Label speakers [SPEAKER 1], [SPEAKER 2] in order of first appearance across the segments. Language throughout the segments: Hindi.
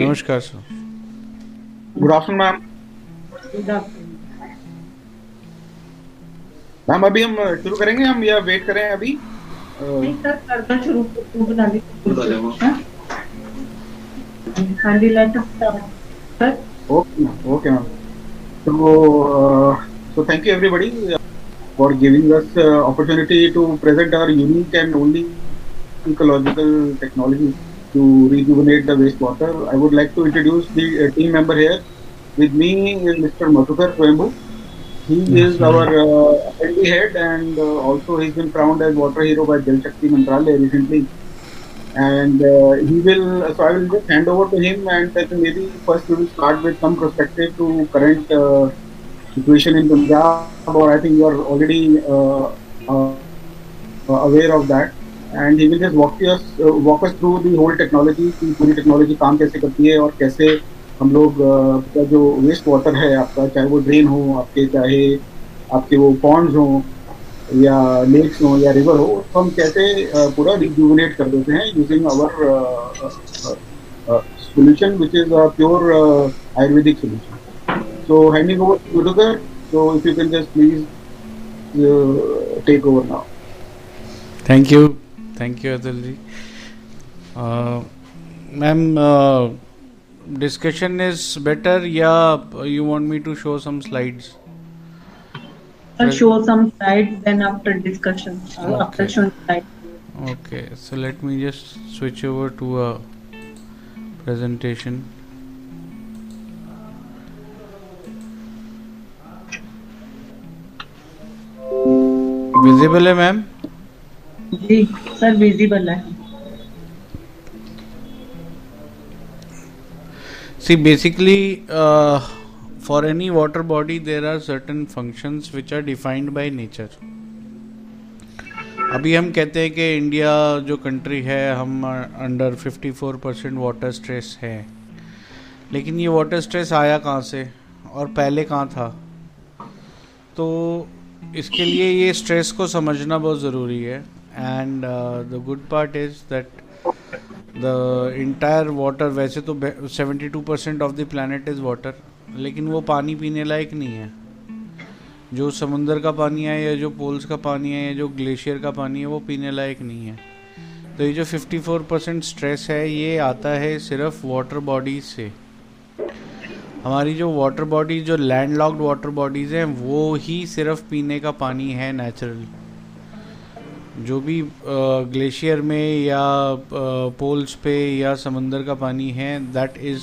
[SPEAKER 1] नमस्कार sir
[SPEAKER 2] good afternoon ma'am ma'am अभी हम शुरू करेंगे? हम या वेट करें अभी? Thank you everybody for giving us opportunity to present our unique and only ecological technology to rejuvenate the wastewater. I would like to introduce the uh, team member here. With me is Mr. Madhukar Swayambhu. He is our uh, head and uh, also he's been crowned as water hero by Jal Shakti Mantralaya recently. And uh, he will, so I will just hand over to him and maybe first we will start with some perspective to current uh, situation in Punjab or I think you are already uh, uh, aware of that. And he will just walk us walk us through the whole technology की पूरी टेक्नोलॉजी काम कैसे करती है और कैसे हम लोग uh, का जो वेस्ट वाटर है आपका, चाहे वो ड्रेन हो, आपके चाहे आपके वो पॉन्ड्स हों, या लेक्स हों, या रिवर हो तो हम कैसे uh, पूरा रिजुविनेट कर देते हैं using our solution which is a pure ayurvedic solution so handing over to doctor so if you can just please take over now
[SPEAKER 1] thank you Thank you Atul ji ma'am discussion is better या you want me to show some slides
[SPEAKER 3] Sir, show some slides then after discussion uh, after
[SPEAKER 1] Okay.
[SPEAKER 3] showing slides
[SPEAKER 1] Okay, so let me just switch over to a presentation. Visible है मैम
[SPEAKER 3] जी सर विजिबल है।
[SPEAKER 1] See, basically, uh, for any water body, there are certain functions. अभी हम कहते हैं कि इंडिया जो कंट्री है हम अंडर 54 परसेंट वाटर स्ट्रेस है। लेकिन ये वाटर स्ट्रेस आया कहाँ से? और पहले कहाँ था? तो इसके लिए ये स्ट्रेस को समझना बहुत ज़रूरी है। And the good part is that the entire water वैसे तो 72 percent of the planet is water लेकिन वो पानी पीने लायक नहीं है। जो समुंदर का पानी है या जो पोल्स का पानी है या जो ग्लेशियर का पानी है, वो पीने लायक नहीं है। तो ये जो 54 परसेंट स्ट्रेस है, ये आता है सिर्फ़ वाटर बॉडीज से। हमारी जो वाटर बॉडीज जो लैंड लॉक्ड वाटर बॉडीज़ हैं, वो ही सिर्फ़ पीने का पानी है नेचुरल जो भी ग्लेशियर में या पोल्स पे या समंदर का पानी है that is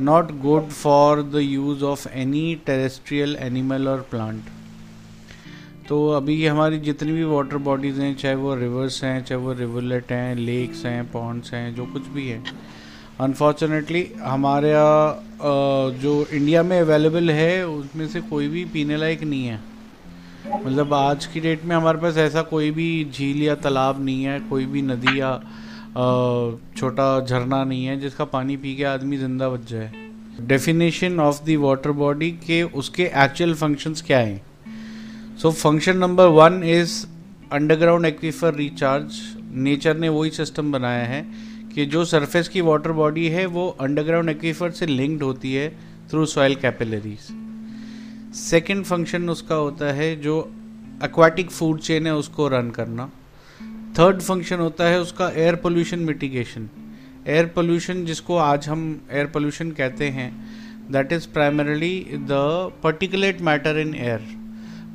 [SPEAKER 1] not good for the use of any terrestrial animal और प्लांट तो अभी हमारी जितनी भी वाटर बॉडीज़ हैं, चाहे वो रिवर्स हैं, चाहे वो रिवरलेट हैं लेक्स हैं पॉन्ड्स हैं, जो कुछ भी है अनफॉर्चुनेटली हमारे जो इंडिया में अवेलेबल है, उसमें से कोई भी पीने लायक नहीं है। मतलब आज की डेट में हमारे पास ऐसा कोई भी झील या तालाब नहीं है, कोई भी नदी या छोटा झरना नहीं है जिसका पानी पी के आदमी ज़िंदा बच जाए। Definition of the water body के उसके एक्चुअल फ़ंक्शंस क्या हैं? So function number one is underground aquifer recharge nature ने वही सिस्टम बनाया है कि जो सरफेस की वाटर बॉडी है, वो अंडरग्राउंड एक्वीफर से लिंक्ड होती है through soil capillaries second function उसका होता है जो एक्वाटिक फ़ूड चेन है, उसको रन करना। थर्ड फ़ंक्शन होता है उसका air pollution mitigation air pollution जिसको आज हम एयर पोल्यूशन कहते हैं that is primarily the particulate matter in air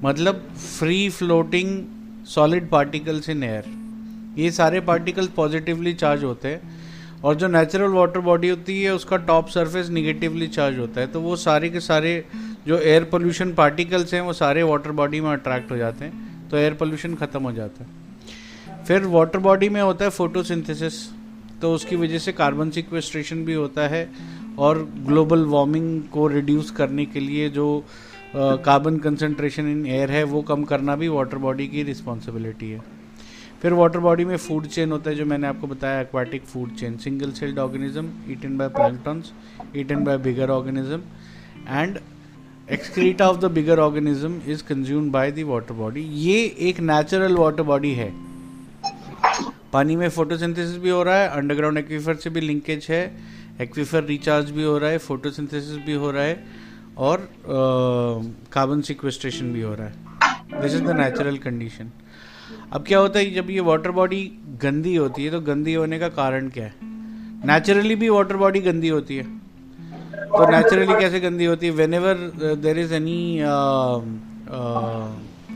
[SPEAKER 1] मतलब free floating solid particles in air ये सारे पार्टिकल्स पॉजिटिवली चार्ज होते हैं, और जो नेचुरल वाटर बॉडी होती है, उसका टॉप सरफेस निगेटिवली चार्ज होता है। तो वो सारे के सारे जो एयर पोल्यूशन पार्टिकल्स हैं, वो सारे वाटर बॉडी में अट्रैक्ट हो जाते हैं तो एयर पोल्यूशन ख़त्म हो जाता है। फिर वाटर बॉडी में होता है फोटोसिंथेसिस तो उसकी वजह से कार्बन सिक्वेस्ट्रेशन भी होता है, और ग्लोबल वार्मिंग को रिड्यूस करने के लिए जो कार्बन कंसनट्रेशन इन एयर है, वो कम करना भी वाटर बॉडी की रिस्पॉन्सिबिलिटी है। फिर वाटर बॉडी में फ़ूड चेन होता है, जो मैंने आपको बताया aquatic food chain single celled organism eaten by planktons eaten by bigger organism and excreta of the bigger organism is consumed by the water body ये एक नेचुरल वाटर बॉडी है। पानी में फोटोसिंथेसिस भी हो रहा है अंडरग्राउंड एक्वीफर से भी लिंकेज है एक्वीफर रिचार्ज भी हो रहा है फोटोसिंथेसिस भी हो रहा है और कार्बन uh, सिक्वेस्ट्रेशन भी हो रहा है। This is the natural condition अब क्या होता है जब ये वाटर बॉडी गंदी होती है तो गंदी होने का कारण क्या है? नेचुरली भी वाटर बॉडी गंदी होती है। तो नेचुरली कैसे गंदी होती है? Whenever there is any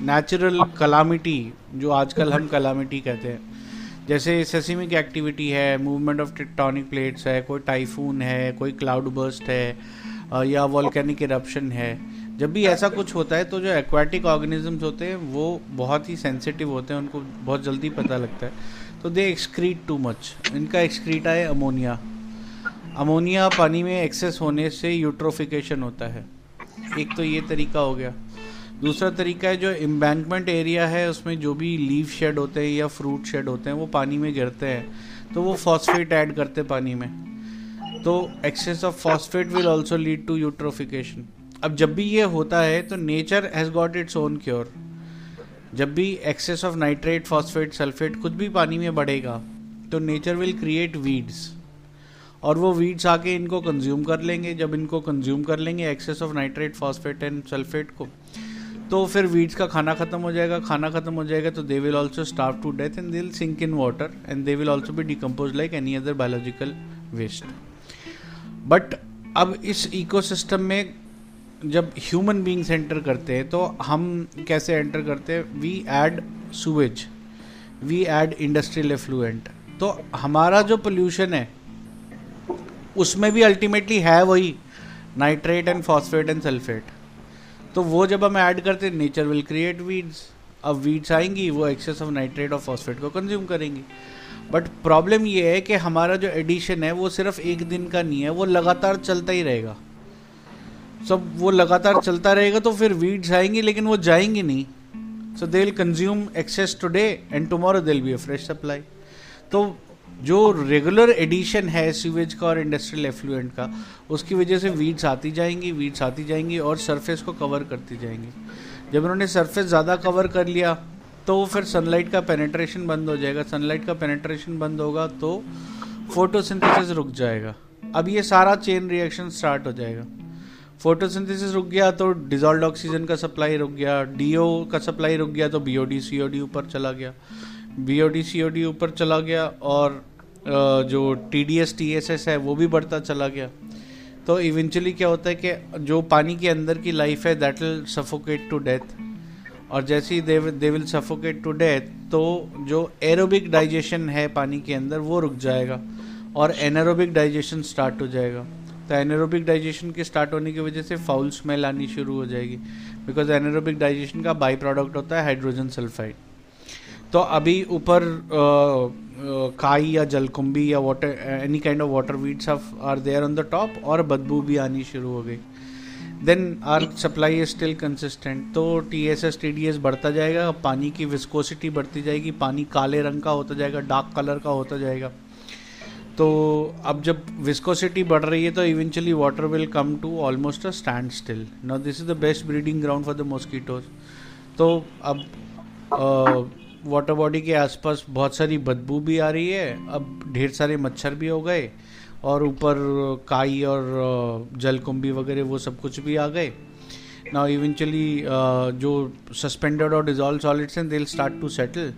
[SPEAKER 1] natural calamity जो आजकल हम कलामिटी कहते हैं। जैसे सेसिमिक एक्टिविटी है मूवमेंट ऑफ़ टेक्टोनिक प्लेट्स है कोई टाइफून है कोई क्लाउड बर्स्ट है uh, या वॉल्केनिक इरप्शन है। जब भी ऐसा कुछ होता है तो जो एक्वाटिक ऑर्गेनिजम्स होते हैं वो बहुत ही सेंसिटिव होते हैं उनको बहुत जल्दी पता लगता है। तो दे एक्सक्रीट टू मच इनका एक्सक्रीटा है अमोनिया अमोनिया पानी में एक्सेस होने से यूट्रोफिकेशन होता है। एक तो ये तरीका हो गया। दूसरा तरीका है जो एम्बैंकमेंट एरिया है, उसमें जो भी लीव शेड होते हैं या फ्रूट शेड होते हैं, वो पानी में गिरते हैं। तो वो फॉस्फेट ऐड करते पानी में। तो excess of phosphate will also lead to eutrophication अब जब भी ये होता है तो nature has got its own cure जब भी excess of nitrate phosphate sulphate कुछ भी पानी में बढ़ेगा तो नेचर विल क्रिएट वीड्स और वो वीड्स आके इनको कंज्यूम कर लेंगे। जब इनको कंज्यूम कर लेंगे excess of nitrate phosphate and sulphate को तो फिर वीड्स का खाना खत्म हो जाएगा। खाना खत्म हो जाएगा तो they will also starve to death and they will sink in water and they will also भी decompose like any other biological waste but अब इस इकोसिस्टम में जब ह्यूमन बींग्स एंटर करते हैं तो हम कैसे एंटर करते हैं? We add sewage we add industrial effluent तो हमारा जो पोल्यूशन है उसमें भी अल्टीमेटली है वही nitrate and phosphate and sulphate तो वो जब हम ऐड करते हैं नेचर विल क्रिएट वीड्स अब वीड्स आएँगी, वो एक्सेस ऑफ़ नाइट्रेट और फॉस्फेट को कंज्यूम करेंगी. बट प्रॉब्लम ये है कि हमारा जो एडिशन है, वो सिर्फ़ एक दिन का नहीं है, वो लगातार चलता ही रहेगा. सब वो लगातार चलता रहेगा तो फिर वीड्स आएँगी, लेकिन वो जाएँगी नहीं. So they will consume excess today and tomorrow they will be a fresh supply तो जो रेगुलर एडिशन है सीवेज का और इंडस्ट्रियल एफ्लुएंट का, उसकी वजह से वीड्स आती जाएँगी वीड्स आती जाएँगी और सरफेस को कवर करती जाएँगी। जब उन्होंने सरफेस ज़्यादा कवर कर लिया तो फिर सनलाइट का पेनेट्रेशन बंद हो जाएगा। सनलाइट का पेनेट्रेशन बंद होगा तो फोटोसिंथेसिस रुक जाएगा। अब ये सारा चेन रिएक्शन स्टार्ट हो जाएगा। फोटोसिंथेसिस रुक गया तो डिजॉल्व ऑक्सीजन का सप्लाई रुक गया। डीओ का सप्लाई रुक गया तो बीओडी सीओडी ऊपर चला गया। बीओडी सीओडी ऊपर चला गया और जो T D S T S S है, वो भी बढ़ता चला गया। तो इवेंचुअली क्या होता है कि जो पानी के अंदर की लाइफ है that will suffocate to death और जैसे ही they will suffocate to death तो जो एरोबिक डाइजेशन है पानी के अंदर, वो रुक जाएगा और एनारोबिक डाइजेशन स्टार्ट हो जाएगा। तो एनारोबिक डाइजेशन के स्टार्ट होने की वजह से फाउल स्मेल आनी शुरू हो जाएगी। बिकॉज़ एनारोबिक डाइजेशन का बाई प्रोडक्ट होता है हाइड्रोजन सल्फाइड तो अभी ऊपर काई या जलकुंभी या water any kind of water weeds are there on the top और बदबू भी आनी शुरू हो गई। Then our supply is still consistent तो T S S T D S बढ़ता जाएगा, पानी की विस्कोसिटी बढ़ती जाएगी, पानी काले रंग का होता जाएगा डार्क कलर का होता जाएगा। तो अब जब विस्कोसिटी बढ़ रही है तो eventually water will come to almost a standstill now this is the best breeding ground for the mosquitoes तो अब वाटर बॉडी के आसपास बहुत सारी बदबू भी आ रही है। अब ढेर सारे मच्छर भी हो गए और ऊपर काई और जलकुंभी वगैरह वो सब कुछ भी आ गए। नाउ इवेंचुअली जो सस्पेंडेड और डिजॉल्व सॉलिड्स हैं दे स्टार्ट टू सेटल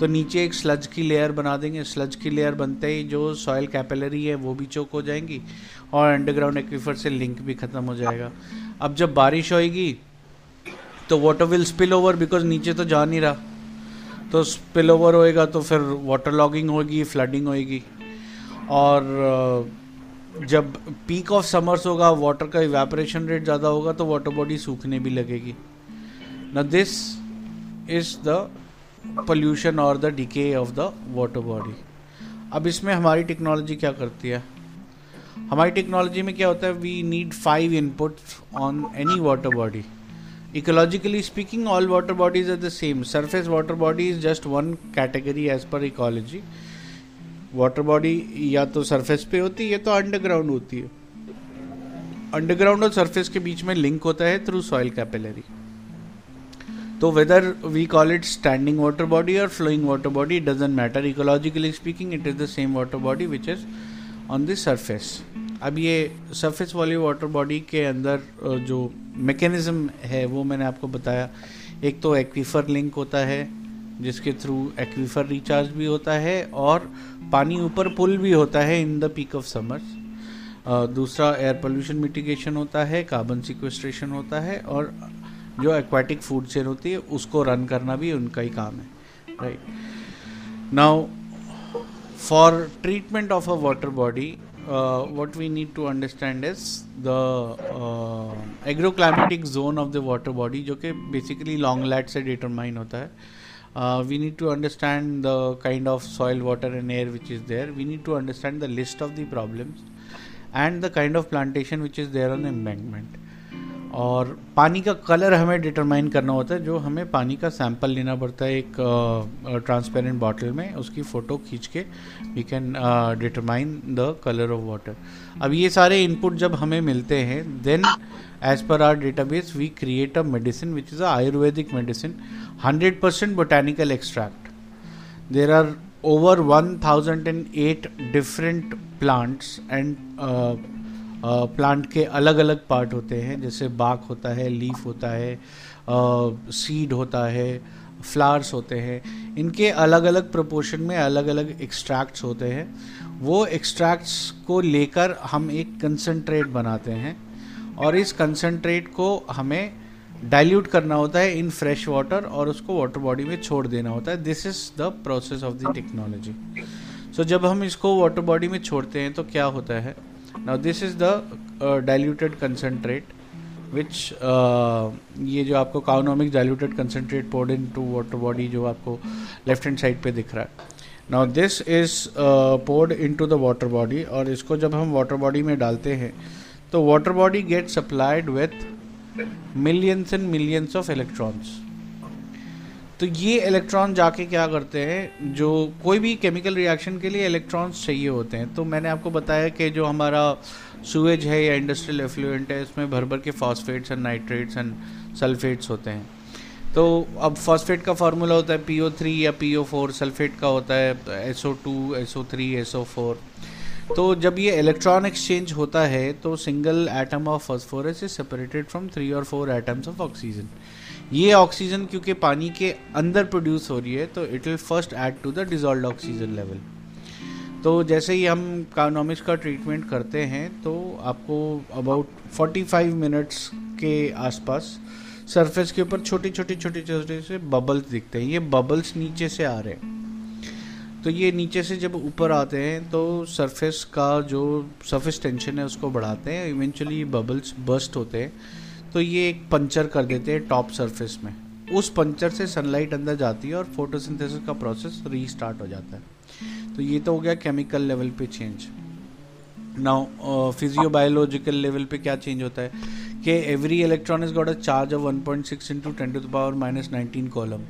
[SPEAKER 1] तो नीचे एक स्लज की लेयर बना देंगे। स्लज की लेयर बनते ही जो सॉयल कैपेलरी है, वो भी चौक हो जाएँगी और अंडरग्राउंड एक्वीफर से लिंक भी ख़त्म हो जाएगा। अब जब बारिश होएगी तो water will spill over because नीचे तो जा नहीं रहा। तो स्पिल ओवर होएगा तो फिर वाटर लॉगिंग होगी फ्लडिंग होएगी। और जब पीक ऑफ़ समर्स होगा वाटर का इवेपरेशन रेट ज़्यादा होगा तो वाटर बॉडी सूखने भी लगेगी। न दिस इज़ द पोल्यूशन और the decay of the water body अब इसमें हमारी टेक्नोलॉजी क्या करती है? हमारी टेक्नोलॉजी में क्या होता है? We need five input on any water body ecologically speaking all water bodies are the same surface water body is just one category as per ecology water body या तो सरफेस पे होती है, या तो अंडरग्राउंड होती है। अंडरग्राउंड और सरफेस के बीच में लिंक होता है थ्रू सॉइल कैपिलरी तो whether we call it standing water body और flowing water it doesn't matter. Ecologically speaking, it is the same water body which is on the surface. अब ये सरफेस वाली वाटर बॉडी के अंदर जो मैकेनिज्म है, वो मैंने आपको बताया। एक तो एक्वीफर लिंक होता है, जिसके थ्रू एक्वीफर रिचार्ज भी होता है और पानी ऊपर पुल भी होता है in the peak of summers दूसरा एयर पोल्यूशन मिटिगेशन होता है कार्बन सिक्वेस्ट्रेशन होता है और जो एक्वाटिक फ़ूड चेन होती है, उसको रन करना भी उनका ही काम है right now for treatment of a water body what we need to understand is the uh, agroclimatic zone of the water body जो कि basically long lat से determine होता है uh, we need to understand the kind of soil water and air which is there we need to understand the list of the problems and the kind of plantation which is there on embankment और पानी का कलर हमें डिटरमाइन करना होता है, जो हमें पानी का सैंपल लेना पड़ता है एक ट्रांसपेरेंट बॉटल में, उसकी फ़ोटो खींच के we can determine the colour of water अब ये सारे इनपुट जब हमें मिलते हैं then as per our database we create a medicine which is a ayurvedic medicine hundred percent botanical extract there are over 1008 different plants and plant के अलग अलग पार्ट होते हैं, जैसे बाक होता है लीफ होता है सीड होता है फ्लावर्स होते हैं। इनके अलग अलग प्रोपोर्शन में अलग अलग एक्सट्रैक्ट्स होते हैं। वो एक्सट्रैक्ट्स को लेकर हम एक कंसनट्रेट बनाते हैं और इस कंसनट्रेट को हमें डाइल्यूट करना होता है इन फ्रेश वाटर और उसको वाटर बॉडी में छोड़ देना होता है। This is the process of the technology so जब हम इसको वाटर बॉडी में छोड़ते हैं तो क्या होता है? Now this is the diluted concentrate which ये जो आपको Cownomic diluted concentrate poured into water body जो आपको लेफ़्ट हैंड साइड पे दिख रहा है। Now this is poured into the water body और इसको जब हम वाटर बॉडी में डालते हैं तो water body get supplied with millions and millions of electrons तो ये इलेक्ट्रॉन जाके क्या करते हैं, जो कोई भी केमिकल रिएक्शन के लिए इलेक्ट्रॉन्स चाहिए होते हैं। तो मैंने आपको बताया कि जो हमारा सुएज है, या इंडस्ट्रियल एफ्लुएंट है, इसमें भर भर के phosphates and nitrates and sulphates होते हैं। तो अब फॉस्फेट का फार्मूला होता है पी ओ थ्री या पी ओ फोर सल्फेट का होता है S O two S O three S O four तो जब ये इलेक्ट्रॉन एक्सचेंज होता है तो single atom of phosphorus is separated from three और फोर एटम्स ऑफ़ ऑक्सीजन ये ऑक्सीजन क्योंकि पानी के अंदर प्रोड्यूस हो रही है तो it will first add to the dissolve oxygen level तो जैसे ही हम कानोमिक्स का ट्रीटमेंट करते हैं तो आपको अबाउट 45 मिनट्स के आसपास सरफेस के ऊपर छोटे छोटे छोटे छोटे से बबल्स दिखते हैं। ये बबल्स नीचे से आ रहे हैं। तो ये नीचे से जब ऊपर आते हैं तो सरफेस का जो सरफेस टेंशन है, उसको बढ़ाते हैं। इवेंचुअली बबल्स बस्ट होते हैं। तो ये एक पंचर कर देते हैं टॉप सरफेस में। उस पंचर से सनलाइट अंदर जाती है और फोटोसिंथेसिस का प्रोसेस रीस्टार्ट हो जाता है। तो ये तो हो गया केमिकल लेवल पे चेंज नाउ फिजियोबायोलॉजिकल लेवल पे क्या चेंज होता है? कि every electron is got a charge of 1.6 point six into ten to the power minus nineteen coulomb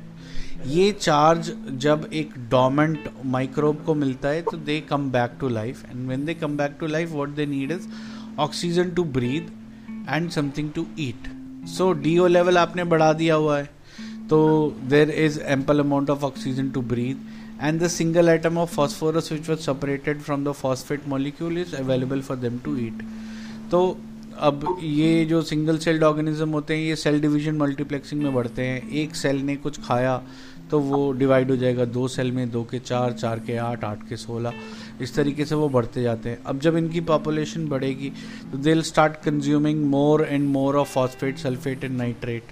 [SPEAKER 1] ये चार्ज जब एक डोमेंट माइक्रोब को मिलता है तो they come back to life and when they come back to life what they need is oxygen to breathe and something to eat so D O level आपने बढ़ा दिया हुआ है। तो there is ample amount of oxygen to breathe and the single item of phosphorus which was separated from the phosphate molecule is available for them to eat तो अब ये जो सिंगल सेल्ड ऑर्गेनिज्म होते हैं, ये सेल डिवीज़न मल्टीप्लेक्सिंग में बढ़ते हैं। एक सेल ने कुछ खाया तो वो डिवाइड हो जाएगा दो सेल में, दो के चार चार के आठ आठ के सोलह। इस तरीके से वो बढ़ते जाते हैं। अब जब इनकी पॉपुलेशन बढ़ेगी तो they start consuming more and more of phosphate sulphate and nitrate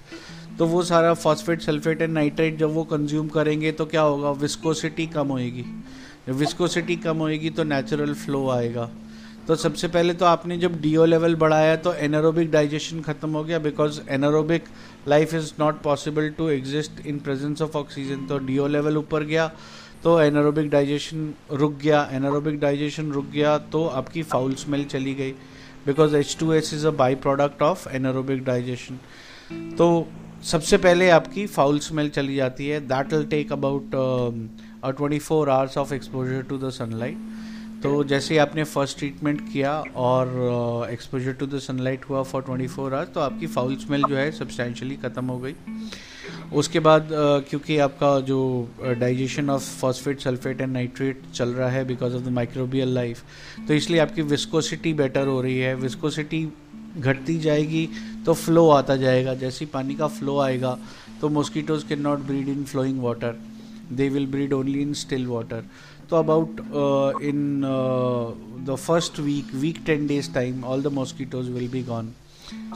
[SPEAKER 1] तो वो सारा फॉस्फेट सल्फेट एंड नाइट्रेट जब वो कंज्यूम करेंगे तो क्या होगा? विस्कोसिटी कम होएगी। जब विस्कोसिटी कम होएगी तो नेचुरल फ्लो आएगा। तो सबसे पहले तो आपने जब डीओ लेवल बढ़ाया तो एनारोबिक डाइजेशन खत्म हो गया because anaerobic life is not possible to exist in presence of oxygen तो डीओ लेवल ऊपर गया तो एनारोबिक डाइजेशन रुक गया। एनारोबिक डाइजेशन रुक गया तो आपकी फाउल स्मेल चली गई because H two S is a by product of anaerobic digestion तो सबसे पहले आपकी फाउल स्मेल चली जाती है। That will take about twenty four hours of exposure to the sunlight तो जैसे ही आपने फ़र्स्ट ट्रीटमेंट किया और एक्सपोजर टू द सनलाइट हुआ फॉर 24 फोर आवर्स तो आपकी फाउल स्मेल जो है सब्सटैंशली ख़त्म हो गई। उसके बाद क्योंकि आपका जो digestion of phosphate sulphate and nitrate चल रहा है because of the microbial life तो इसलिए आपकी विस्कोसिटी बेटर हो रही है। विस्कोसिटी घटती जाएगी तो फ्लो आता जाएगा। जैसे पानी का फ्लो आएगा तो mosquitoes can not breed in flowing water they will breed only in still water तो about in the first week week ten days time all the mosquitoes will be gone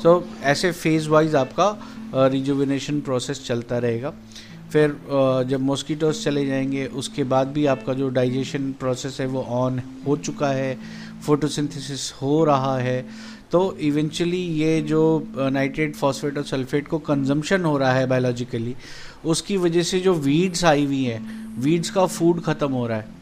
[SPEAKER 1] so ऐसे फ़ेज़ वाइज आपका रिजुविनेशन uh, प्रोसेस चलता रहेगा। फिर uh, जब मॉस्किटोज चले जाएँगे उसके बाद भी आपका जो डाइजेशन प्रोसेस है वो ऑन हो चुका है फोटोसिंथेसिस हो रहा है तो इवेंचुअली ये जो नाइट्रेट फॉस्फेट और सल्फेट को कंजम्पशन हो रहा है बायोलॉजिकली उसकी वजह से जो वीड्स आई हुई हैं वीड्स का फ़ूड ख़त्म हो रहा है।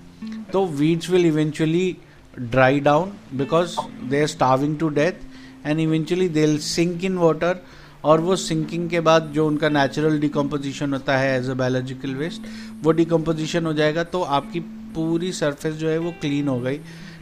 [SPEAKER 1] तो weeds will eventually dry down because they are starving to death and eventually they sink in water और वो सिंकिंग के बाद जो उनका नेचुरल डिकम्पोजिशन होता है एज अ बायोलॉजिकल वेस्ट वो डिकम्पोजिशन हो जाएगा तो आपकी पूरी सरफेस जो है वो क्लीन हो गई।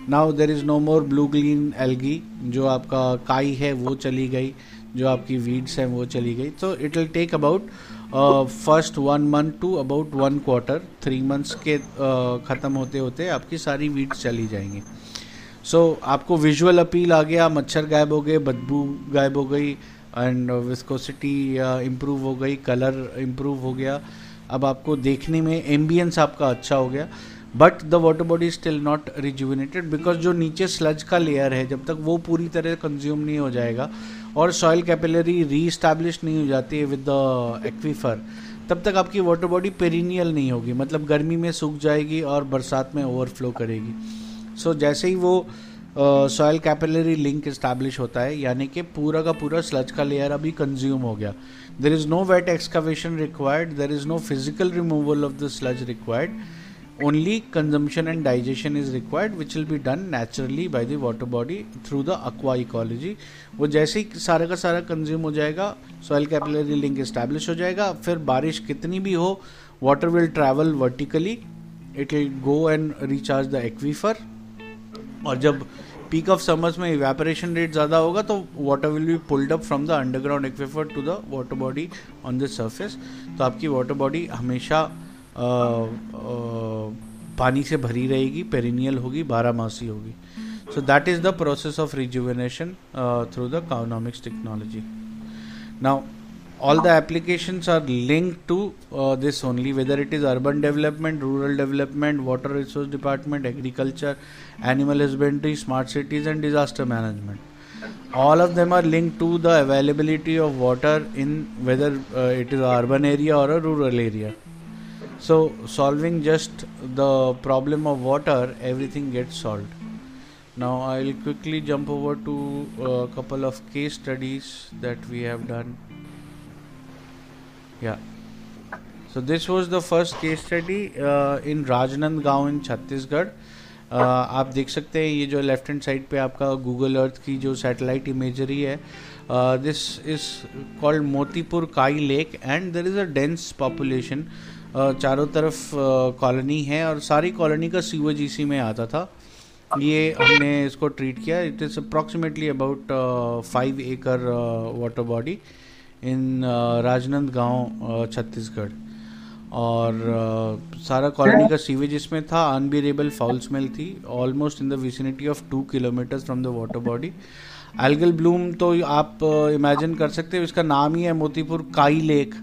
[SPEAKER 1] Now there is no more blue green algae जो आपका काई है वो चली गई, जो आपकी वीड्स हैं वो चली गई। तो it will take about first one month to about one quarter three months के uh, ख़त्म होते होते आपकी सारी वीड्स चली जाएँगी। सो so, आपको विजुअल अपील आ गया मच्छर गायब हो गए बदबू गायब हो गई एंड विस्कोसिटी इम्प्रूव हो गई कलर इम्प्रूव हो गया। अब आपको देखने में एम्बियंस आपका अच्छा हो गया but the water body still not rejuvenated because जो नीचे स्लज का लेयर है जब तक वो पूरी तरह कंज्यूम नहीं हो जाएगा और सॉइल कैपिलरी री स्टैब्लिश नहीं हो जाती है विद द एक्वीफर तब तक आपकी वाटर बॉडी पेरिनियल नहीं होगी। मतलब गर्मी में सूख जाएगी और बरसात में ओवरफ्लो करेगी। सो so, जैसे ही वो सॉयल कैपिलरी लिंक इस्टेब्लिश होता है यानी कि पूरा का पूरा स्लज का लेयर अभी कंज्यूम हो गया। There is no wet excavation required there is no physical removal of the sludge required only consumption and digestion is required, which will be done naturally by the water body through the aqua ecology वो जैसे ही सारा का सारा कंज्यूम हो जाएगा सॉइल कैपिलरी लिंक इस्टेब्लिश हो जाएगा, फिर बारिश कितनी भी हो water will travel vertically it will go and recharge the aquifer और जब पीक ऑफ़ समर्स में इवेपोरेशन रेट ज़्यादा होगा तो water will be pulled up from the underground aquifer to the water body on the surface तो आपकी वाटर बॉडी हमेशा पानी से भरी रहेगी, पेरिनियल होगी बारह मासी होगी so that is the process of rejuvenation through the Cownomics technology now all the application are link to this only whether it is urban development rural development water resource department agriculture animal husbandry smart cities and disaster management all of them are link to the availability of water in whether it is urban area और a rural area so solving just the problem of water everything gets solved now i'll quickly jump over to a couple of case studies that we have done yeah so this was the first case study uh, in rajnandgaon in chhattisgarh uh, आप देख सकते हैं ये जो लेफ्ट हैंड साइड पे आपका गूगल अर्थ की जो सैटेलाइट इमेजरी है दिस इज कॉल्ड मोतीपुर काई lake and there is a dense population चारों तरफ़ कॉलोनी है और सारी कॉलोनी का सीवेज इसी में आता था। ये हमने इसको ट्रीट किया। It is approximately about five acre water body in Rajnandgaon Chhattisgarh. और uh, सारा कॉलोनी का सीवेज इसमें था। अनबीरेबल फाउल स्मेल थी। Almost in the vicinity of two kilometres from the water body algal bloom तो आप इमेजिन uh, कर सकते हो। इसका नाम ही है मोतीपुर काई लेक।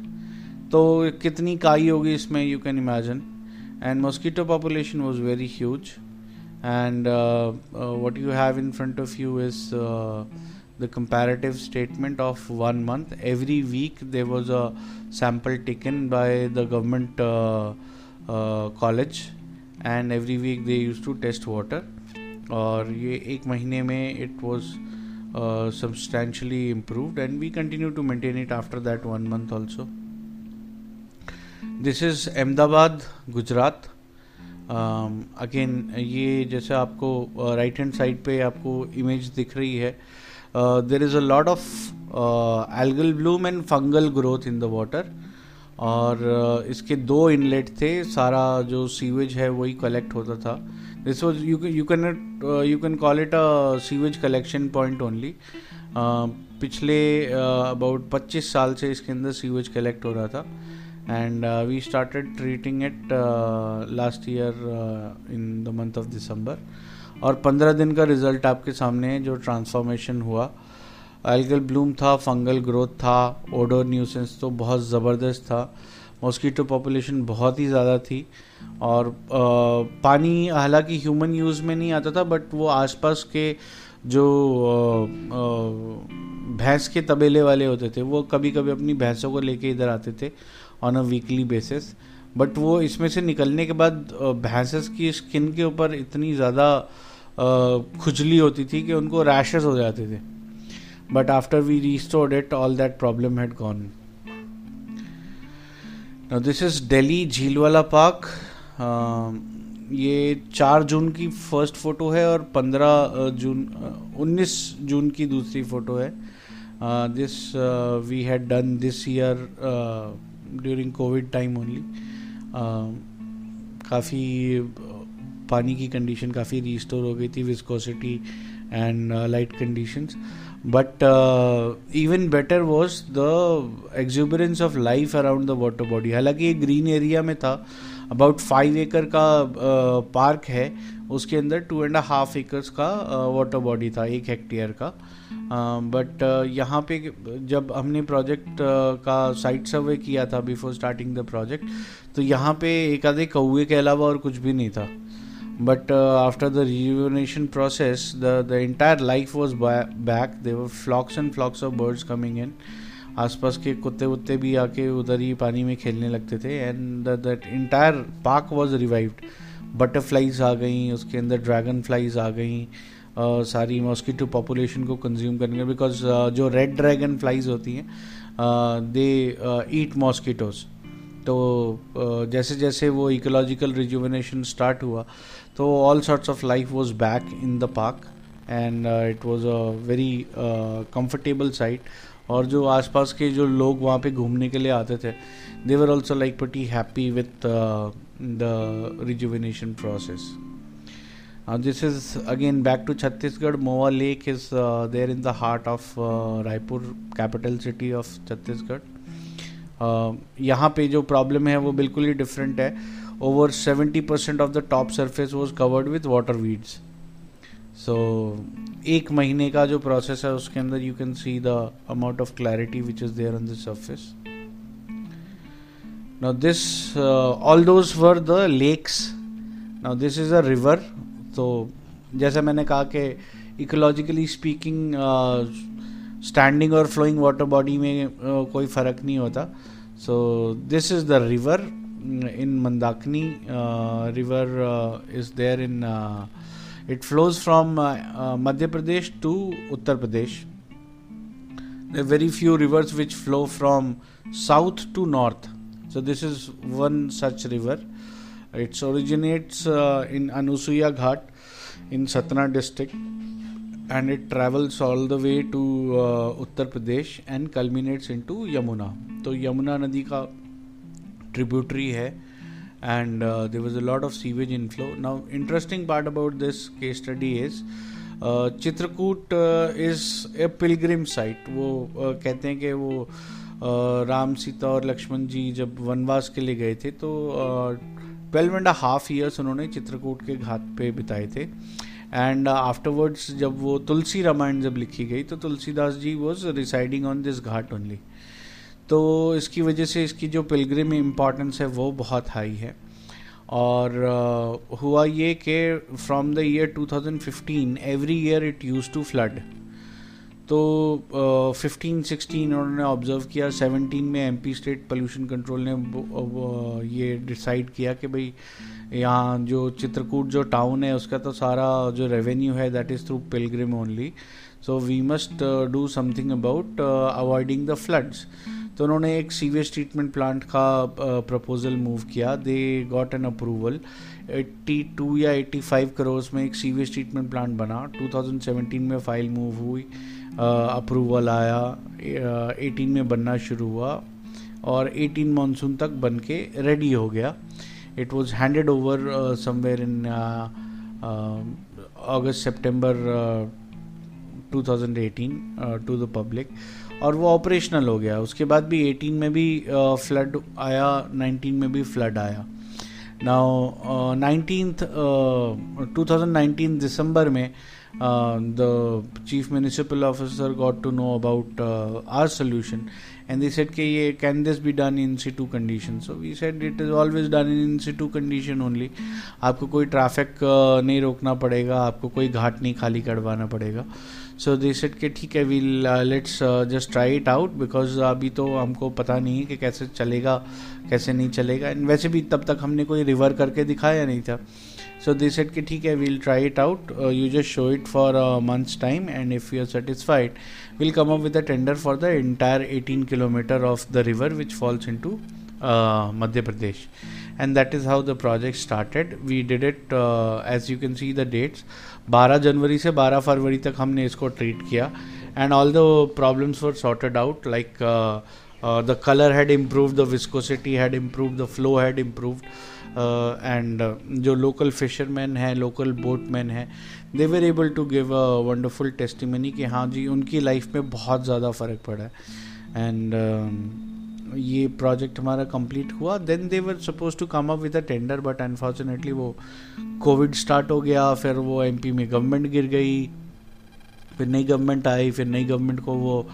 [SPEAKER 1] तो कितनी काई होगी इसमें you can imagine and mosquito population was very huge and what you have in front of you is the comparative statement of one month every week they was a sample taken by the government college and every week they use to test water और ये एक महीने में it was substantially improve and we continue to maintain it after that one month also this is Ahmedabad Gujarat again ये जैसे आपको राइट हैंड साइड पे आपको इमेज दिख रही है। There is a lot of algal bloom and fungal growth in the water और इसके दो इनलेट थे सारा जो सीवेज है वही कलेक्ट होता था। This was you you can you can call it a sewage collection point only पिछले अबाउट uh, 25 साल से इसके अंदर सीवेज कलेक्ट हो रहा था। And we started treating it last year in the month of December और पंद्रह दिन का रिज़ल्ट आपके सामने है जो ट्रांसफॉर्मेशन हुआ। एल्गल ब्लूम था फंगल ग्रोथ था ओडोर न्यूसेंस तो बहुत ज़बरदस्त था। मॉस्कीटो पॉपुलेशन बहुत ही ज़्यादा थी। और आ, पानी हालाँकि ह्यूमन यूज़ में नहीं आता था बट वो आसपास के जो भैंस के तबेले वाले होते थे वो कभी कभी अपनी भैंसों को लेके इधर आते थे। On a weekly basis but वो इसमें से निकलने के बाद भैंसेस की स्किन के ऊपर इतनी ज़्यादा खुजली होती थी कि उनको रैशेस हो जाते थे। But after we restored it all that problem had gone this is delhi Jheelwala park ये चार जून की फ़र्स्ट फ़ोटो है और पंद्रह जून उन्नीस जून की दूसरी फ़ोटो है। This we had done this year during covid time only काफ़ी पानी की कंडीशन काफ़ी रिस्टोर हो गई थी viscosity and light conditions but even better was the the of life around the the body हालाँकि ये ग्रीन एरिया में था अबाउट फाइव एकड़ का पार्क uh, है उसके अंदर टू एंड हाफ़ एकर्स का वाटर uh, बॉडी था एक हेक्टेयर का. बट uh, uh, यहाँ पे जब हमने प्रोजेक्ट uh, का साइट सर्वे किया था बिफोर स्टार्टिंग द प्रोजेक्ट तो यहाँ पे एक आधे कौए के अलावा और कुछ भी नहीं था। But uh, after the rejuvenation process the the entire life was back. There were flocks and flocks of birds coming in. आसपास के कुत्ते वुत्ते भी आके उधर ही पानी में खेलने लगते थे and that entire park was revived butterflies आ गई उसके अंदर ड्रैगन फ्लाइज आ गई। सारी मॉस्किटो पॉपुलेशन को कंज्यूम करने बिकॉज़ uh, जो रेड ड्रैगन फ्लाइज होती हैं दे ईट मॉस्किटोज तो जैसे जैसे वो इकोलॉजिकल रिजुवनेशन स्टार्ट हुआ तो all sorts of life was back in the park and it was a very comfortable site और जो आसपास के जो लोग वहाँ पे घूमने के लिए आते थे they were also like pretty happy with the rejuvenation process this is again back to Chhattisgarh Mowa lake is there in the heart of Raipur capital city of Chhattisgarh यहाँ पे जो प्रॉब्लम है वो बिल्कुल ही डिफरेंट है over 70% of the top surface was covered with water weeds. So एक महीने का जो प्रोसेस है उसके अंदर you can see the amount of clarity which is there on the surface. Now this uh, all those were the lakes. Now this is a river. तो जैसे मैंने कहा कि इकोलॉजिकली स्पीकिंग स्टैंडिंग और फ्लोइंग वाटर बॉडी में कोई फ़र्क नहीं होता। So this is the river in Mandakini river is there in it flows from Madhya Pradesh to Uttar Pradesh very few rivers which flow from south to north so this is one such river it's originates in Anusuiya Ghat in Satna district and it travels all the way to Uttar Pradesh and culminates in to Yamuna तो यमुना नदी का ट्रिब्यूटरी है and there was a lot of sewage inflow now interesting part about this के study is Chitrakoot is a pilgrim site वो uh, कहते हैं कि वो uh, राम सीता और लक्ष्मण जी जब वनवास के लिए गए थे तो ट्वेल्व एंड हाफ़ ईयर्स उन्होंने चित्रकूट के घाट पे बिताए थे। एंड आफ्टरवर्ड्स जब वो तुलसी रामायण जब लिखी गई तो Tulsidas ji was residing on this ghat only तो इसकी वजह से इसकी जो पिलग्रिम इम्पॉर्टेंस है वो बहुत हाई है। और uh, हुआ ये कि from the year 2015 every year it use to flood तो फिफ्टीन सिक्सटीन उन्होंने ऑब्ज़र्व किया सेवनटीन में एमपी स्टेट पोल्यूशन कंट्रोल ने ये डिसाइड किया कि भाई, यहाँ जो चित्रकूट जो टाउन है, उसका तो सारा जो रेवेन्यू है that is through pilgrim only so we must do something about avoiding the floods तो उन्होंने एक सीवेज ट्रीटमेंट प्लांट का प्रपोजल मूव किया. दे गॉट एन अप्रूवल 82 या 85 करोड़ में एक सीवेज ट्रीटमेंट प्लांट बना. 2017 में फ़ाइल मूव हुई. अप्रूवल आया 18 में बनना शुरू हुआ और 18 मानसून तक बन के रेडी हो गया। It was handed over somewhere in August September 2018 to the public और वो ऑपरेशनल हो गया। उसके बाद भी 18 में भी फ्लड uh, आया 19 में भी फ्लड आया। नाउ नाइनटीन टू थाउज़ेंड दिसंबर में the chief municipal officer got to know about our solution and they said ये can this be done in situ condition? So we said it is always done in situ condition only. आपको कोई ट्रैफ़िक uh, नहीं रोकना पड़ेगा आपको कोई घाट नहीं खाली करवाना पड़ेगा. सो दे सेट कि ठीक है we'll let's just try it out because अभी तो हमको पता नहीं है कि कैसे चलेगा कैसे नहीं चलेगा. एंड वैसे भी तब तक हमने कोई रिवर करके दिखाया नहीं था। So they said कि ठीक है we'll try it out. Uh, you just show it for a month's time, and if you are satisfied, we'll come up with a tender for the entire 18 kilometer of the river which falls into uh, Madhya Pradesh. And that is how the project started. We did it uh, as you can see the dates. 12 जनवरी से 12 फरवरी तक हमने इसको ट्रीट किया the problems were sorted out like uh, uh, the color had improved the viscosity had improved the flow had improved and uh, जो लोकल फिशरमैन हैं लोकल बोटमैन हैं they were able to give a wonderful testimony कि हाँ जी उनकी लाइफ में बहुत ज़्यादा फ़र्क पड़ा है। एंड uh, ये प्रोजेक्ट हमारा कंप्लीट हुआ। Then they were suppose to come up with a tender but unfortunately वो कोविड स्टार्ट हो गया फिर वो एमपी में गवर्नमेंट गिर गई। फिर नई गवर्नमेंट आई फिर नई गवर्नमेंट को वो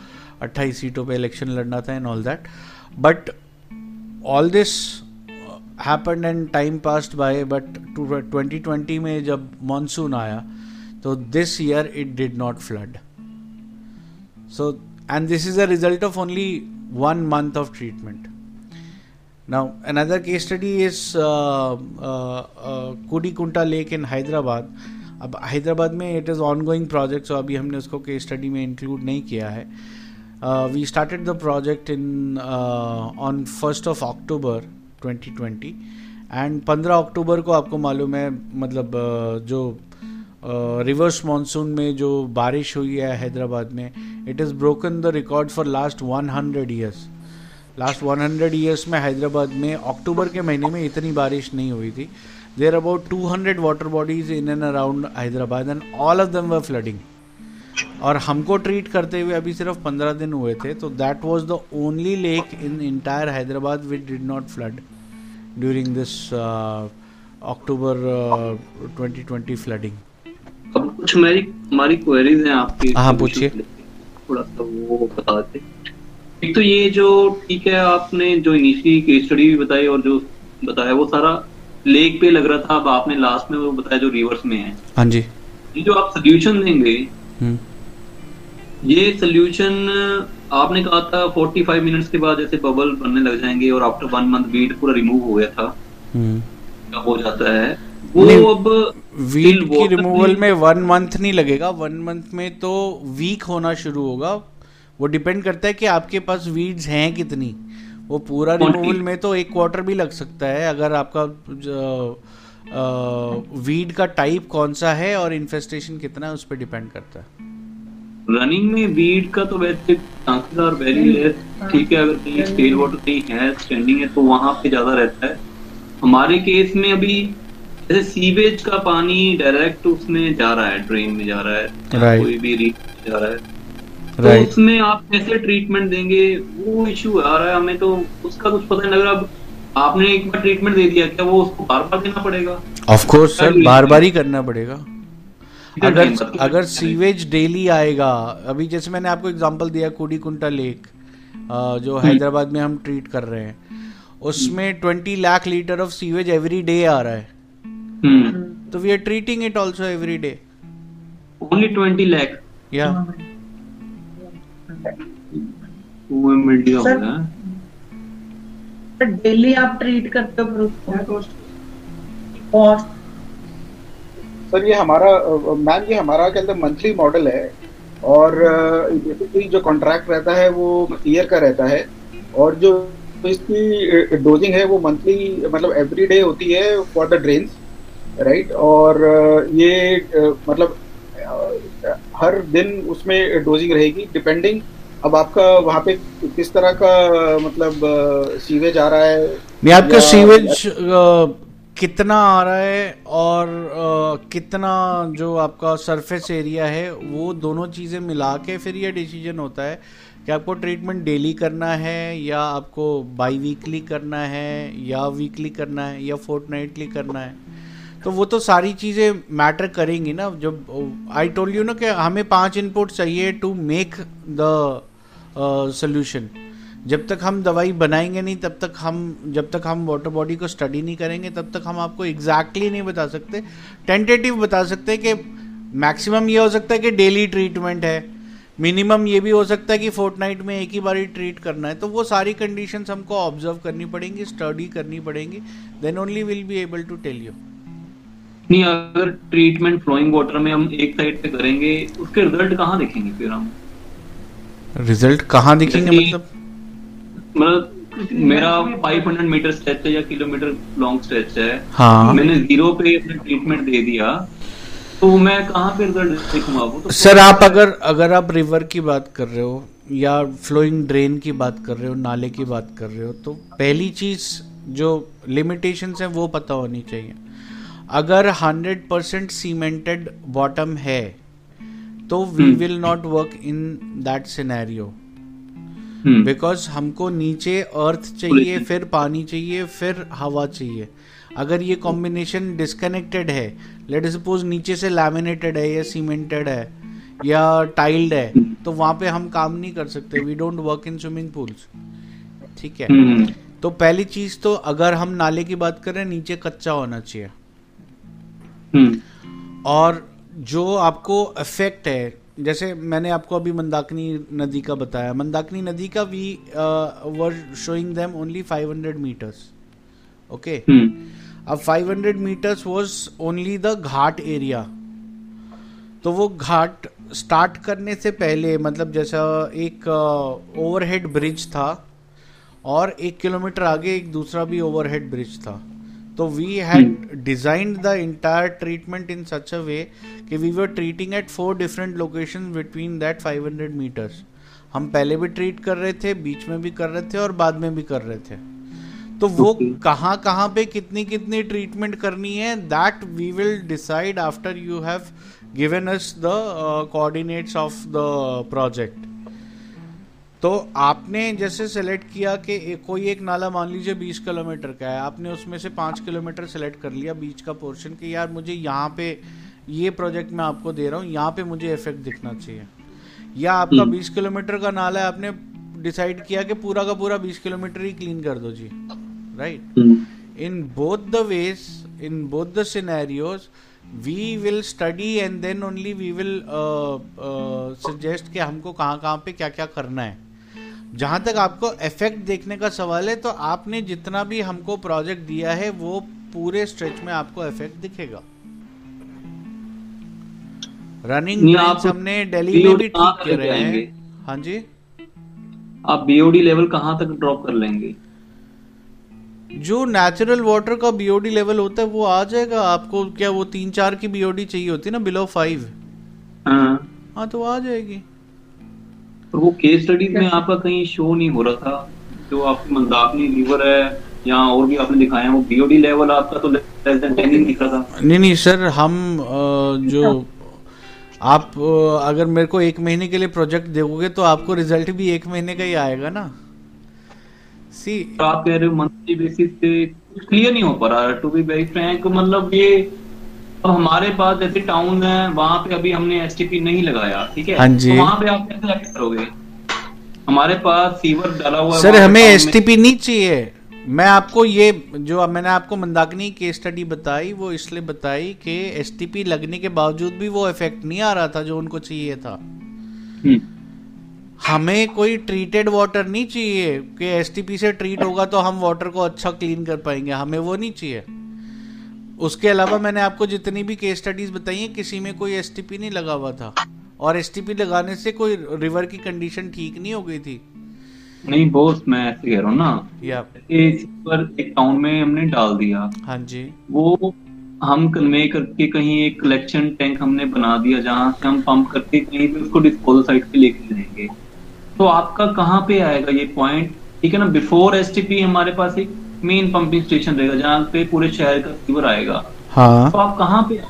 [SPEAKER 1] अट्ठाईस सीटों पे इलेक्शन लड़ना था and all that but all this happen and time past by but twenty twenty में जब मानसून आया तो this year it did not flood so and this is a result of only one month of treatment now another case study is Kudi Kunta lake in Hyderabad अब हैदराबाद में it is ongoing project so अभी हमने उसको केस स्टडी में इंक्लूड नहीं किया है. We started the project in on first of October 2020 and 15 अक्टूबर को आपको मालूम है मतलब जो रिवर्स मानसून में जो बारिश हुई है हैदराबाद में it is broken the record for last 100 years last 100 years में हैदराबाद में अक्टूबर के महीने में इतनी बारिश नहीं हुई थी. There about 200 water bodies in and around Hyderabad and all of them were flooding और हमको ट्रीट करते हुए अभी सिर्फ़ पंद्रह दिन हुए थे तो that was the only lake in entire Hyderabad which did not flood during this October 2020 flooding
[SPEAKER 4] अब कुछ मेरी हमारी क्वेरीज हैं आपकी
[SPEAKER 1] हाँ पूछिए।
[SPEAKER 4] थोड़ा सा वो बता देते एक तो ये जो ठीक है आपने जो इनिशियली केस स्टडी भी बताई और जो बताया वो सारा लेक पे लग रहा था अब आपने लास्ट में वो बताया जो रिवर्स में है।
[SPEAKER 1] हाँ जी।
[SPEAKER 4] ये जो आप सोल्यूशन देंगे
[SPEAKER 1] हम्म।
[SPEAKER 4] ये सोल्यूशन आपने कहा था 45 मिनट्स के बाद जैसे बबल बनने लग जाएँगे और आफ्टर वन मंथ वीड पूरा रिमूव हो गया था।
[SPEAKER 1] हम्म।
[SPEAKER 4] हो जाता है। वो अब still
[SPEAKER 1] की रिमूवल
[SPEAKER 4] में-
[SPEAKER 1] में वन मंथ नहीं लगेगा वन मंथ में तो वीक होना शुरू होगा। वो डिपेंड करता है कि आपके पास वीड्स हैं कितनी। वो पूरा रिमूवल में तो एक क्वार्टर भी लग सकता है। अगर आपका वीड का टाइप कौन सा है और इन्फेस्टेशन कितना है उस पर डिपेंड करता है।
[SPEAKER 4] रनिंग में वीड का तो वैसे चांसेस आर वेरी लेस ठीक है अगर कहीं स्टेल वाटर कहीं है स्टैंडिंग है तो वहाँ पे ज़्यादा रहता है। हमारे केस में अभी जैसे सीवेज का पानी डायरेक्ट उसमें जा रहा है ड्रेन में जा रहा है
[SPEAKER 1] Right.
[SPEAKER 4] कोई भी रीच जा रहा है। तो उसमें आप कैसे ट्रीटमेंट देंगे वो इशू आ रहा है हमें तो उसका कुछ पता नहीं लग रहा। अब आपने एक बार ट्रीटमेंट दे दिया क्या वो उसको बार बार देना पड़ेगा?
[SPEAKER 1] ऑफ़ कोर्स सर बार बार ही करना पड़ेगा। अगर अगर सीवेज डेली आएगा अभी जैसे मैंने आपको एग्जांपल दिया कुडी कुंटा लेक जो हैदराबाद में हम ट्रीट कर रहे हैं। उसमें twenty lakh litre of sewage every day आ रहा है।
[SPEAKER 4] हम्म
[SPEAKER 1] तो we are treating it also every day
[SPEAKER 4] only twenty lakh
[SPEAKER 1] या
[SPEAKER 4] हो
[SPEAKER 3] डेली आप ट्रीट करते हो कॉस्ट
[SPEAKER 2] सर ये हमारा मैम ये हमारा क्या कहते हैं मंथली मॉडल है और बेसिकली जो कॉन्ट्रैक्ट रहता है वो ईयर का रहता है और जो इसकी डोजिंग है वो मंथली मतलब एवरी डे होती है फॉर द ड्रेन राइट और ये मतलब हर दिन उसमें डोजिंग रहेगी डिपेंडिंग अब आपका वहाँ पे किस तरह का मतलब सीवेज आ रहा है
[SPEAKER 1] आपका सीवेज कितना आ रहा है और आ, कितना जो आपका सरफेस एरिया है वो दोनों चीज़ें मिला के फिर ये डिसीज़न होता है कि आपको ट्रीटमेंट डेली करना है या आपको बाई वीकली करना है या वीकली करना है या फोर्थ करना है। तो वो तो सारी चीज़ें मैटर करेंगी ना। जब आई टोल्ड यू ना कि हमें पाँच इनपुट चाहिए टू मेक द सोल्यूशन जब तक हम दवाई बनाएँगे नहीं तब तक हम जब तक हम वाटर बॉडी को स्टडी नहीं करेंगे तब तक हम आपको एग्जैक्टली exactly नहीं बता सकते। टेंटेटिव बता सकते हैं कि मैक्सिमम ये हो सकता है कि डेली ट्रीटमेंट है। मिनिमम ये भी हो सकता है कि फोर्ट में एक ही बार ही ट्रीट करना है। तो वो सारी कंडीशन हमको ऑब्ज़र्व करनी पड़ेंगी स्टडी करनी पड़ेंगी। Then only will be able to tell you
[SPEAKER 4] नहीं अगर ट्रीटमेंट फ्लोइंग वाटर में हम एक साइड पे करेंगे उसके रिज़ल्ट कहाँ दिखेंगे फिर हम?
[SPEAKER 1] रिज़ल्ट कहाँ दिखेंगे मतलब?
[SPEAKER 4] मतलब मेरा 500 मीटर स्ट्रेच है या किलोमीटर लॉन्ग स्ट्रेच है।
[SPEAKER 1] हाँ।
[SPEAKER 4] मैंने ज़ीरो पे अपना ट्रीटमेंट दे दिया। तो मैं कहाँ पे रिज़ल्ट देखूँगा वो तो
[SPEAKER 1] सर आप अगर अगर आप रिवर की बात कर रहे हो या फ्लोइंग ड्रेन की बात कर रहे हो नाले की बात कर रहे हो तो पहली चीज़ जो लिमिटेशंस है वो पता होनी चाहिए। अगर 100 परसेंट सीमेंटेड बॉटम है तो we will not work in that scenario because हमको नीचे अर्थ चाहिए फिर पानी चाहिए फिर हवा चाहिए। अगर ये कॉम्बिनेशन डिस्कनेक्टेड है लेट सपोज़ नीचे से लैमिनेटेड है या सीमेंटेड है या टाइल्ड है hmm. तो वहाँ पे हम काम नहीं कर सकते। We don't work in swimming pools ठीक है? hmm. तो पहली चीज़ तो अगर हम नाले की बात करें नीचे कच्चा होना चाहिए. और जो आपको इफ़ेक्ट है जैसे मैंने आपको अभी मंदाकिनी नदी का बताया मंदाकिनी नदी का we were showing them only 500 metres okay अब 500 metres was only the ghat area तो वो घाट स्टार्ट करने से पहले मतलब जैसा एक ओवरहेड uh, ब्रिज था और एक किलोमीटर आगे एक दूसरा भी ओवरहेड ब्रिज था। तो we had designed the entire treatment in such a way कि we were treating at four different location between that 500 metres हम पहले भी ट्रीट कर रहे थे बीच में भी कर रहे थे और बाद में भी कर रहे थे। तो वो कहाँ कहाँ पे कितनी कितनी ट्रीटमेंट करनी है that we will decide after you have given us the coordinates of the project तो आपने जैसे सेलेक्ट किया कि कोई एक नाला मान लीजिए 20 किलोमीटर का है आपने उसमें से पाँच किलोमीटर सेलेक्ट कर लिया बीच का पोर्शन कि यार मुझे यहाँ पे ये प्रोजेक्ट मैं आपको दे रहा हूँ यहाँ पे मुझे इफ़ेक्ट दिखना चाहिए। या आपका 20 हम्म। किलोमीटर का नाला है आपने डिसाइड किया कि पूरा का पूरा 20 किलोमीटर ही क्लीन कर दो जी right in both the ways in both the scenarios we will study and then only we will suggest कि हमको कहाँ कहाँ पे क्या क्या करना है। जहाँ तक आपको इफ़ेक्ट देखने का सवाल है तो आपने जितना भी हमको प्रोजेक्ट दिया है वो पूरे स्ट्रेच में आपको इफ़ेक्ट दिखेगा। रनिंग हमने दिल्ली में भी ठीक कर रहे हैं। हाँ जी।
[SPEAKER 4] आप बीओडी लेवल कहाँ तक ड्रॉप कर लेंगे?
[SPEAKER 1] जो नेचुरल वाटर का बीओडी लेवल होता है वो आ जाएगा। आपको क्या वो तीन चार की बीओडी चाहिए होती है ना बिलो फाइव
[SPEAKER 4] हाँ,
[SPEAKER 1] हाँ तो आ जाएगी।
[SPEAKER 4] और वो केस स्टडीज़ में आपका कहीं शो नहीं हो रहा था? जो आपकी मंदाकिनी लीवर है या और भी आपने दिखाया वो बीओडी लेवल आपका तो लेस देन 10 ही दिख रहा था?
[SPEAKER 1] नहीं नहीं सर हम जो आप अगर मेरे को एक महीने के लिए प्रोजेक्ट दोगे तो आपको रिज़ल्ट भी एक महीने का ही आएगा ना।
[SPEAKER 4] सी आप कह रहे हो मंथली बेसिस पे क्लियर नहीं हो पा रहा। टू बी वेरी फ्रैंक मतलब ये अब हमारे पास जैसे टाउन है वहाँ पे अभी हमने एसटीपी नहीं लगाया ठीक है?
[SPEAKER 1] हाँ जी।
[SPEAKER 4] तो वहाँ पे आप कैसे एक्ट करोगे? हमारे पास सीवर डाला हुआ
[SPEAKER 1] सर हमें एसटीपी नहीं चाहिए। मैं आपको ये जो मैंने आपको मंदाकिनी की स्टडी बताई वो इसलिए बताई कि एसटीपी लगने के बावजूद भी वो इफ़ेक्ट नहीं आ रहा था जो उनको चाहिए था।
[SPEAKER 4] हम्म।
[SPEAKER 1] हमें कोई ट्रीटेड वाटर नहीं चाहिए कि एस से ट्रीट होगा तो हम वाटर को अच्छा क्लीन कर पाएँगे। हमें वो नहीं चाहिए। उसके अलावा मैंने आपको जितनी भी केस स्टडीज़ बताई हैं किसी में कोई एसटीपी नहीं लगा हुआ था। और एसटीपी लगाने से कोई रिवर की कंडीशन ठीक नहीं हो गई थी।
[SPEAKER 4] नहीं बोस मैं ऐसे कह रहा हूँ ना
[SPEAKER 1] या।
[SPEAKER 4] पर एक टाउन में हमने डाल दिया।
[SPEAKER 1] हाँ जी।
[SPEAKER 4] वो हम कन्वे करके कहीं एक कलेक्शन टैंक हमने बना दिया जहाँ से हम पंप करके कहीं पे उसको डिस्पोजल साइट पे लेके जाएँगे। तो आपका कहाँ पे आएगा ये पॉइंट ठीक है ना बिफोर एसटीपी हमारे पास एक मेन पंपिंग स्टेशन रहेगा जहाँ पे पूरे शहर का सीवर आएगा।
[SPEAKER 1] हाँ।
[SPEAKER 4] तो आप कहाँ पे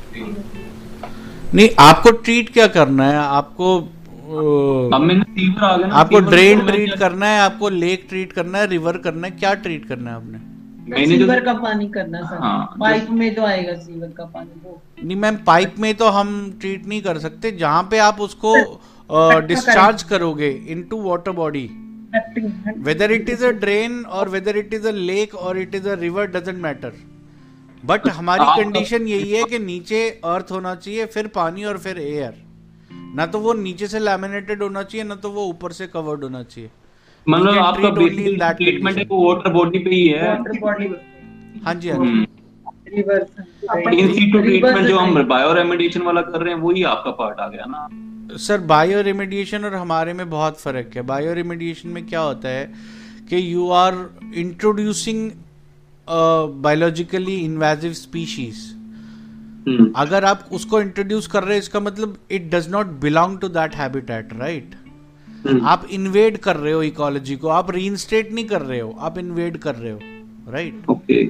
[SPEAKER 1] नहीं आपको ट्रीट क्या करना है? आपको
[SPEAKER 4] सीवर आ गया
[SPEAKER 1] आपको ड्रेन
[SPEAKER 4] तो
[SPEAKER 1] ट्रीट करना है आपको लेक ट्रीट करना है रिवर करना है क्या ट्रीट करना है आपने?
[SPEAKER 4] मैंने
[SPEAKER 3] सीवर का पानी करना सर
[SPEAKER 4] हाँ,
[SPEAKER 3] पाइप में जो आएगा सीवर का पानी वो।
[SPEAKER 1] नहीं मैम पाइप में तो हम ट्रीट नहीं कर सकते। जहाँ पे आप उसको डिस्चार्ज करोगे into water
[SPEAKER 3] body
[SPEAKER 1] Whether it is a drain or whether it is a lake or it is a river doesn't matter. But हमारी कंडीशन यही है कि नीचे अर्थ होना चाहिए फिर पानी और फिर एयर ना तो वो नीचे से लैमिनेटेड होना चाहिए ना तो वो ऊपर से कवर्ड होना चाहिए.
[SPEAKER 4] मतलब
[SPEAKER 1] can
[SPEAKER 4] आपका बेसिक ट्रीटमेंट है
[SPEAKER 1] condition.
[SPEAKER 4] वो वाटर बॉडी पे ही है।
[SPEAKER 3] वाटर बॉडी
[SPEAKER 1] हाँ जी हाँ जी।
[SPEAKER 4] इन सीटू ट्रीटमेंट जो हम बायो रेमेडिएशन वाला कर रहे हैं वही आपका पार्ट आ गया ना।
[SPEAKER 1] सर बायो रेमेडिएशन और हमारे में बहुत फ़र्क है। बायो रेमेडिएशन में क्या होता है कि you are introducing biologically invasive
[SPEAKER 4] species
[SPEAKER 1] अगर आप उसको इंट्रोड्यूस कर रहे हैं इसका मतलब it does not belong to that habitat
[SPEAKER 4] right
[SPEAKER 1] आप इन्वेड कर रहे हो इकोलॉजी को। आप रीइंस्टेट नहीं कर रहे हो आप इन्वेड कर रहे हो राइट right?
[SPEAKER 4] ओके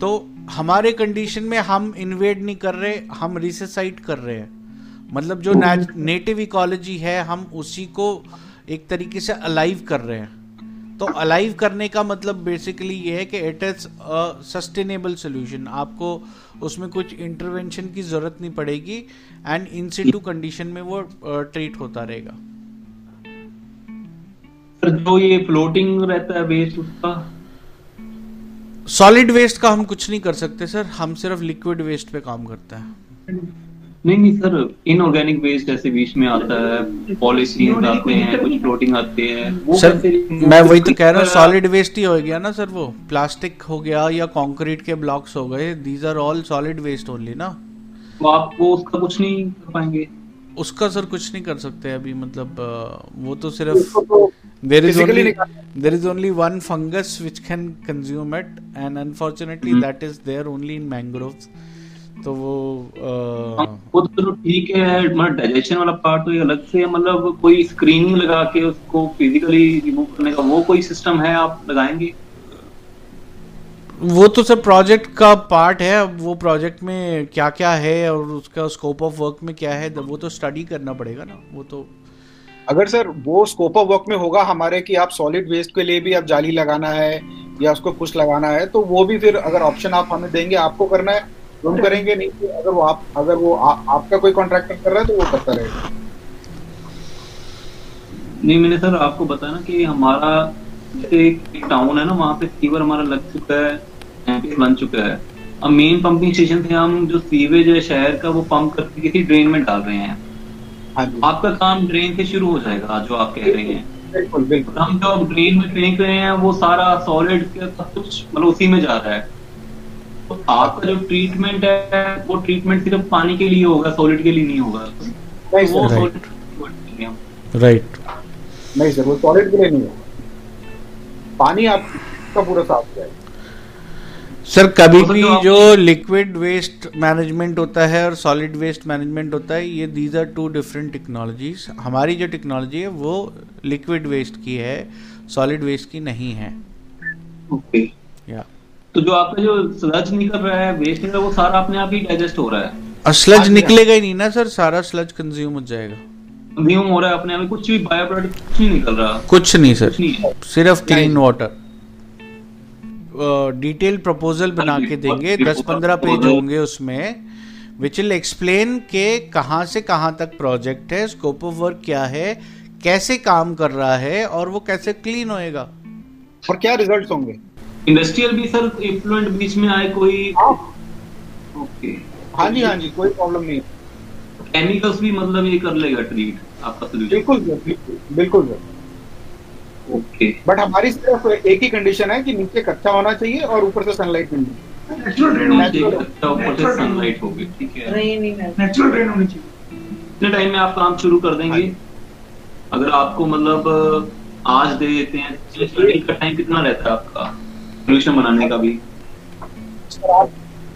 [SPEAKER 1] तो हमारे कंडीशन में हम इन्वेड नहीं कर रहे हम रिसेसाइट कर रहे हैं। मतलब जो नेटिव इकोलॉजी है हम उसी को एक तरीके से अलाइव कर रहे हैं। तो अलाइव करने का मतलब बेसिकली ये है कि it is a sustainable solution आपको उसमें कुछ इंटरवेंशन की ज़रूरत नहीं पड़ेगी एंड इन सिटू कंडीशन में वो ट्रीट होता रहेगा।
[SPEAKER 4] जो ये फ्लोटिंग रहता है वेस्ट उसका?
[SPEAKER 1] सॉलिड वेस्ट का हम कुछ नहीं कर सकते सर हम सिर्फ़ लिक्विड वेस्ट पे काम करते हैं।
[SPEAKER 4] नहीं नहीं सर इनऑर्गेनिक वेस्ट जैसे बीच में आता है पॉलिथीन आते हैं कुछ फ्लोटिंग आते हैं
[SPEAKER 1] सर मैं वही तो कह रहा हूँ सॉलिड वेस्ट ही हो गया ना सर वो प्लास्टिक हो गया या कंक्रीट के ब्लॉक्स हो गए these are all solid waste only ना।
[SPEAKER 4] तो आप वो उसका कुछ नहीं कर पाएँगे?
[SPEAKER 1] उसका सर कुछ नहीं कर सकते अभी मतलब वो तो सिर्फ़
[SPEAKER 2] there
[SPEAKER 1] is
[SPEAKER 2] only
[SPEAKER 1] there is only one fungus which can consume it and unfortunately that is there only in mangroves तो वो
[SPEAKER 4] हाँ,
[SPEAKER 1] अ,
[SPEAKER 4] वो तो चलो ठीक है मतलब डाइजेशन वाला पार्ट तो ये अलग से है, मतलब कोई स्क्रीनिंग लगा के उसको फिजिकली रिमूव करने का वो कोई सिस्टम है आप लगाएँगे?
[SPEAKER 1] वो तो सर प्रोजेक्ट का पार्ट है अब वो प्रोजेक्ट में क्या क्या है और उसका स्कोप ऑफ़ वर्क में क्या है वो तो स्टडी करना पड़ेगा ना वो तो।
[SPEAKER 2] अगर सर वो स्कोप ऑफ़ वर्क में होगा हमारे कि आप सॉलिड वेस्ट के लिए भी आप जाली लगाना है या उसको कुछ लगाना है तो वो भी फिर अगर ऑप्शन आप हमें देंगे आपको करना है? तो हम करेंगे नहीं तो अगर वो आप अगर वो आ, आपका कोई कॉन्ट्रैक्टर कर रहा है तो वो करता रहेगा।
[SPEAKER 4] नहीं मैंने सर आपको बताया ना कि हमारा जैसे एक टाउन है ना वहाँ पे सीवर हमारा लग चुका है टैंक बन चुका है। अब मेन पंपिंग स्टेशन से हम जो सीवेज है शहर का वो पंप करके किसी ड्रेन में डाल रहे हैं।
[SPEAKER 2] हाँ
[SPEAKER 4] आपका काम ड्रेन से शुरू हो जाएगा जो आप कह रहे हैं।
[SPEAKER 2] बिल्कुल बिल्कुल।
[SPEAKER 4] हम जो ड्रेन में फेंक रहे हैं वो सारा सॉलिड सब कुछ मतलब उसी में जा रहा है। तो आपका जो ट्रीटमेंट है वो ट्रीटमेंट सिर्फ़ पानी के लिए होगा सॉलिड के लिए नहीं होगा?
[SPEAKER 2] सर।
[SPEAKER 1] राइट
[SPEAKER 2] नहीं सर वो सॉलिड के लिए नहीं होगा। पानी आपका पूरा साफ़ जाएगा।
[SPEAKER 1] सर कभी
[SPEAKER 4] तो
[SPEAKER 1] भी
[SPEAKER 4] जो
[SPEAKER 1] जो लिक्विड वेस्ट मैनेजमेंट होता है और सॉलिड वेस्ट मैनेजमेंट होता है ये these are two different technologies हमारी जो टेक्नोलॉजी है वो लिक्विड वेस्ट की है सॉलिड वेस्ट की नहीं है।
[SPEAKER 4] ओके
[SPEAKER 1] या
[SPEAKER 4] तो जो आपका जो स्लज निकल रहा है वेस्ट निकल रहा है वो सारा अपने आप ही डाइजेस्ट हो रहा है।
[SPEAKER 1] स्लज निकलेगा ही नहीं ना सर सारा स्लज कंज्यूम हो जाएगा।
[SPEAKER 4] कंज्यूम हो रहा है अपने आप कुछ भी बायो प्रोडक्ट कुछ नहीं निकल रहा।
[SPEAKER 1] कुछ नहीं सर
[SPEAKER 4] कुछ नहीं
[SPEAKER 1] सिर्फ़ क्लीन वाटर डिटेल प्रपोजल बना के देंगे दस पंद्रह पेज होंगे उसमें विच विल एक्सप्लेन के कहाँ से कहाँ तक प्रोजेक्ट है स्कोप ऑफ़ वर्क क्या है कैसे काम कर रहा है और वो कैसे क्लीन होएगा।
[SPEAKER 2] और क्या रिजल्ट्स होंगे?
[SPEAKER 4] इंडस्ट्रियल भी सर इफ्लुएंट बीच में आए कोई?
[SPEAKER 2] हाँ।
[SPEAKER 4] ओके
[SPEAKER 2] हाँ जी हाँ जी कोई प्रॉब्लम नहीं।
[SPEAKER 4] केमिकल्स भी मतलब ये कर लेगा ट्रीट आपका सोल्यूशन
[SPEAKER 2] बिल्कुल सर बिल्कुल सर
[SPEAKER 4] ओके
[SPEAKER 2] बट हमारी सिर्फ़ एक ही कंडीशन है कि नीचे कच्चा होना चाहिए और ऊपर से सनलाइट मिलनी
[SPEAKER 4] सनलाइट होगी ठीक है.
[SPEAKER 5] नेचुरल होनी चाहिए।
[SPEAKER 4] कितने टाइम में आप काम शुरू कर देंगे। अगर आपको मतलब आज दे देते हैं का टाइम कितना रहता है आपका? सोल्यूशन बनाने का भी।
[SPEAKER 2] आप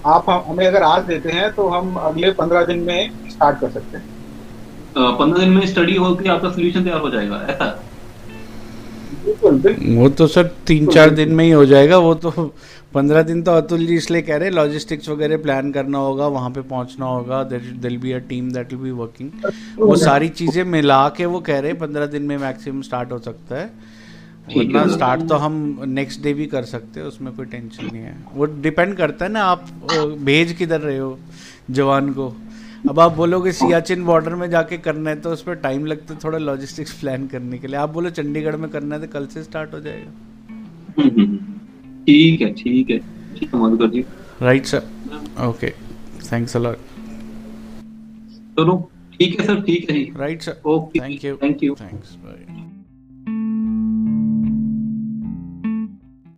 [SPEAKER 2] आप हमें अगर आज देते हैं तो हम अगले पंद्रह दिन में स्टार्ट कर सकते हैं।
[SPEAKER 4] पंद्रह दिन में स्टडी होकर आपका सोल्यूशन तैयार हो जाएगा ऐसा?
[SPEAKER 1] वो तो सर तीन चार दिन में ही हो जाएगा वो तो पंद्रह दिन तो अतुल जी इसलिए कह रहे हैं लॉजिस्टिक्स वगैरह प्लान करना होगा वहाँ पे पहुँचना होगा there'll be a team that will be working वो सारी चीज़ें मिला के वो कह रहे हैं पंद्रह दिन में मैक्सिमम स्टार्ट हो सकता है। वरना स्टार्ट तो हम नेक्स्ट डे भी कर सकते हैं उसमें कोई टेंशन नहीं है। वो डिपेंड करता है ना आप भेज किधर रहे हो जवान को। अब आप बोलोगे सियाचिन बॉर्डर में जाके करना है तो उस पर टाइम लगता है थोड़ा लॉजिस्टिक्स प्लान करने के लिए। आप बोलो चंडीगढ़ में करना है तो कल से स्टार्ट हो जाएगा।
[SPEAKER 4] हम्म, हम्म, हम्म। ठीक है ठीक है।
[SPEAKER 1] Right sir okay thanks a lot
[SPEAKER 4] चलो ठीक है सर ठीक है।
[SPEAKER 1] Right sir
[SPEAKER 4] okay
[SPEAKER 1] thank you
[SPEAKER 4] thank you
[SPEAKER 1] thanks bye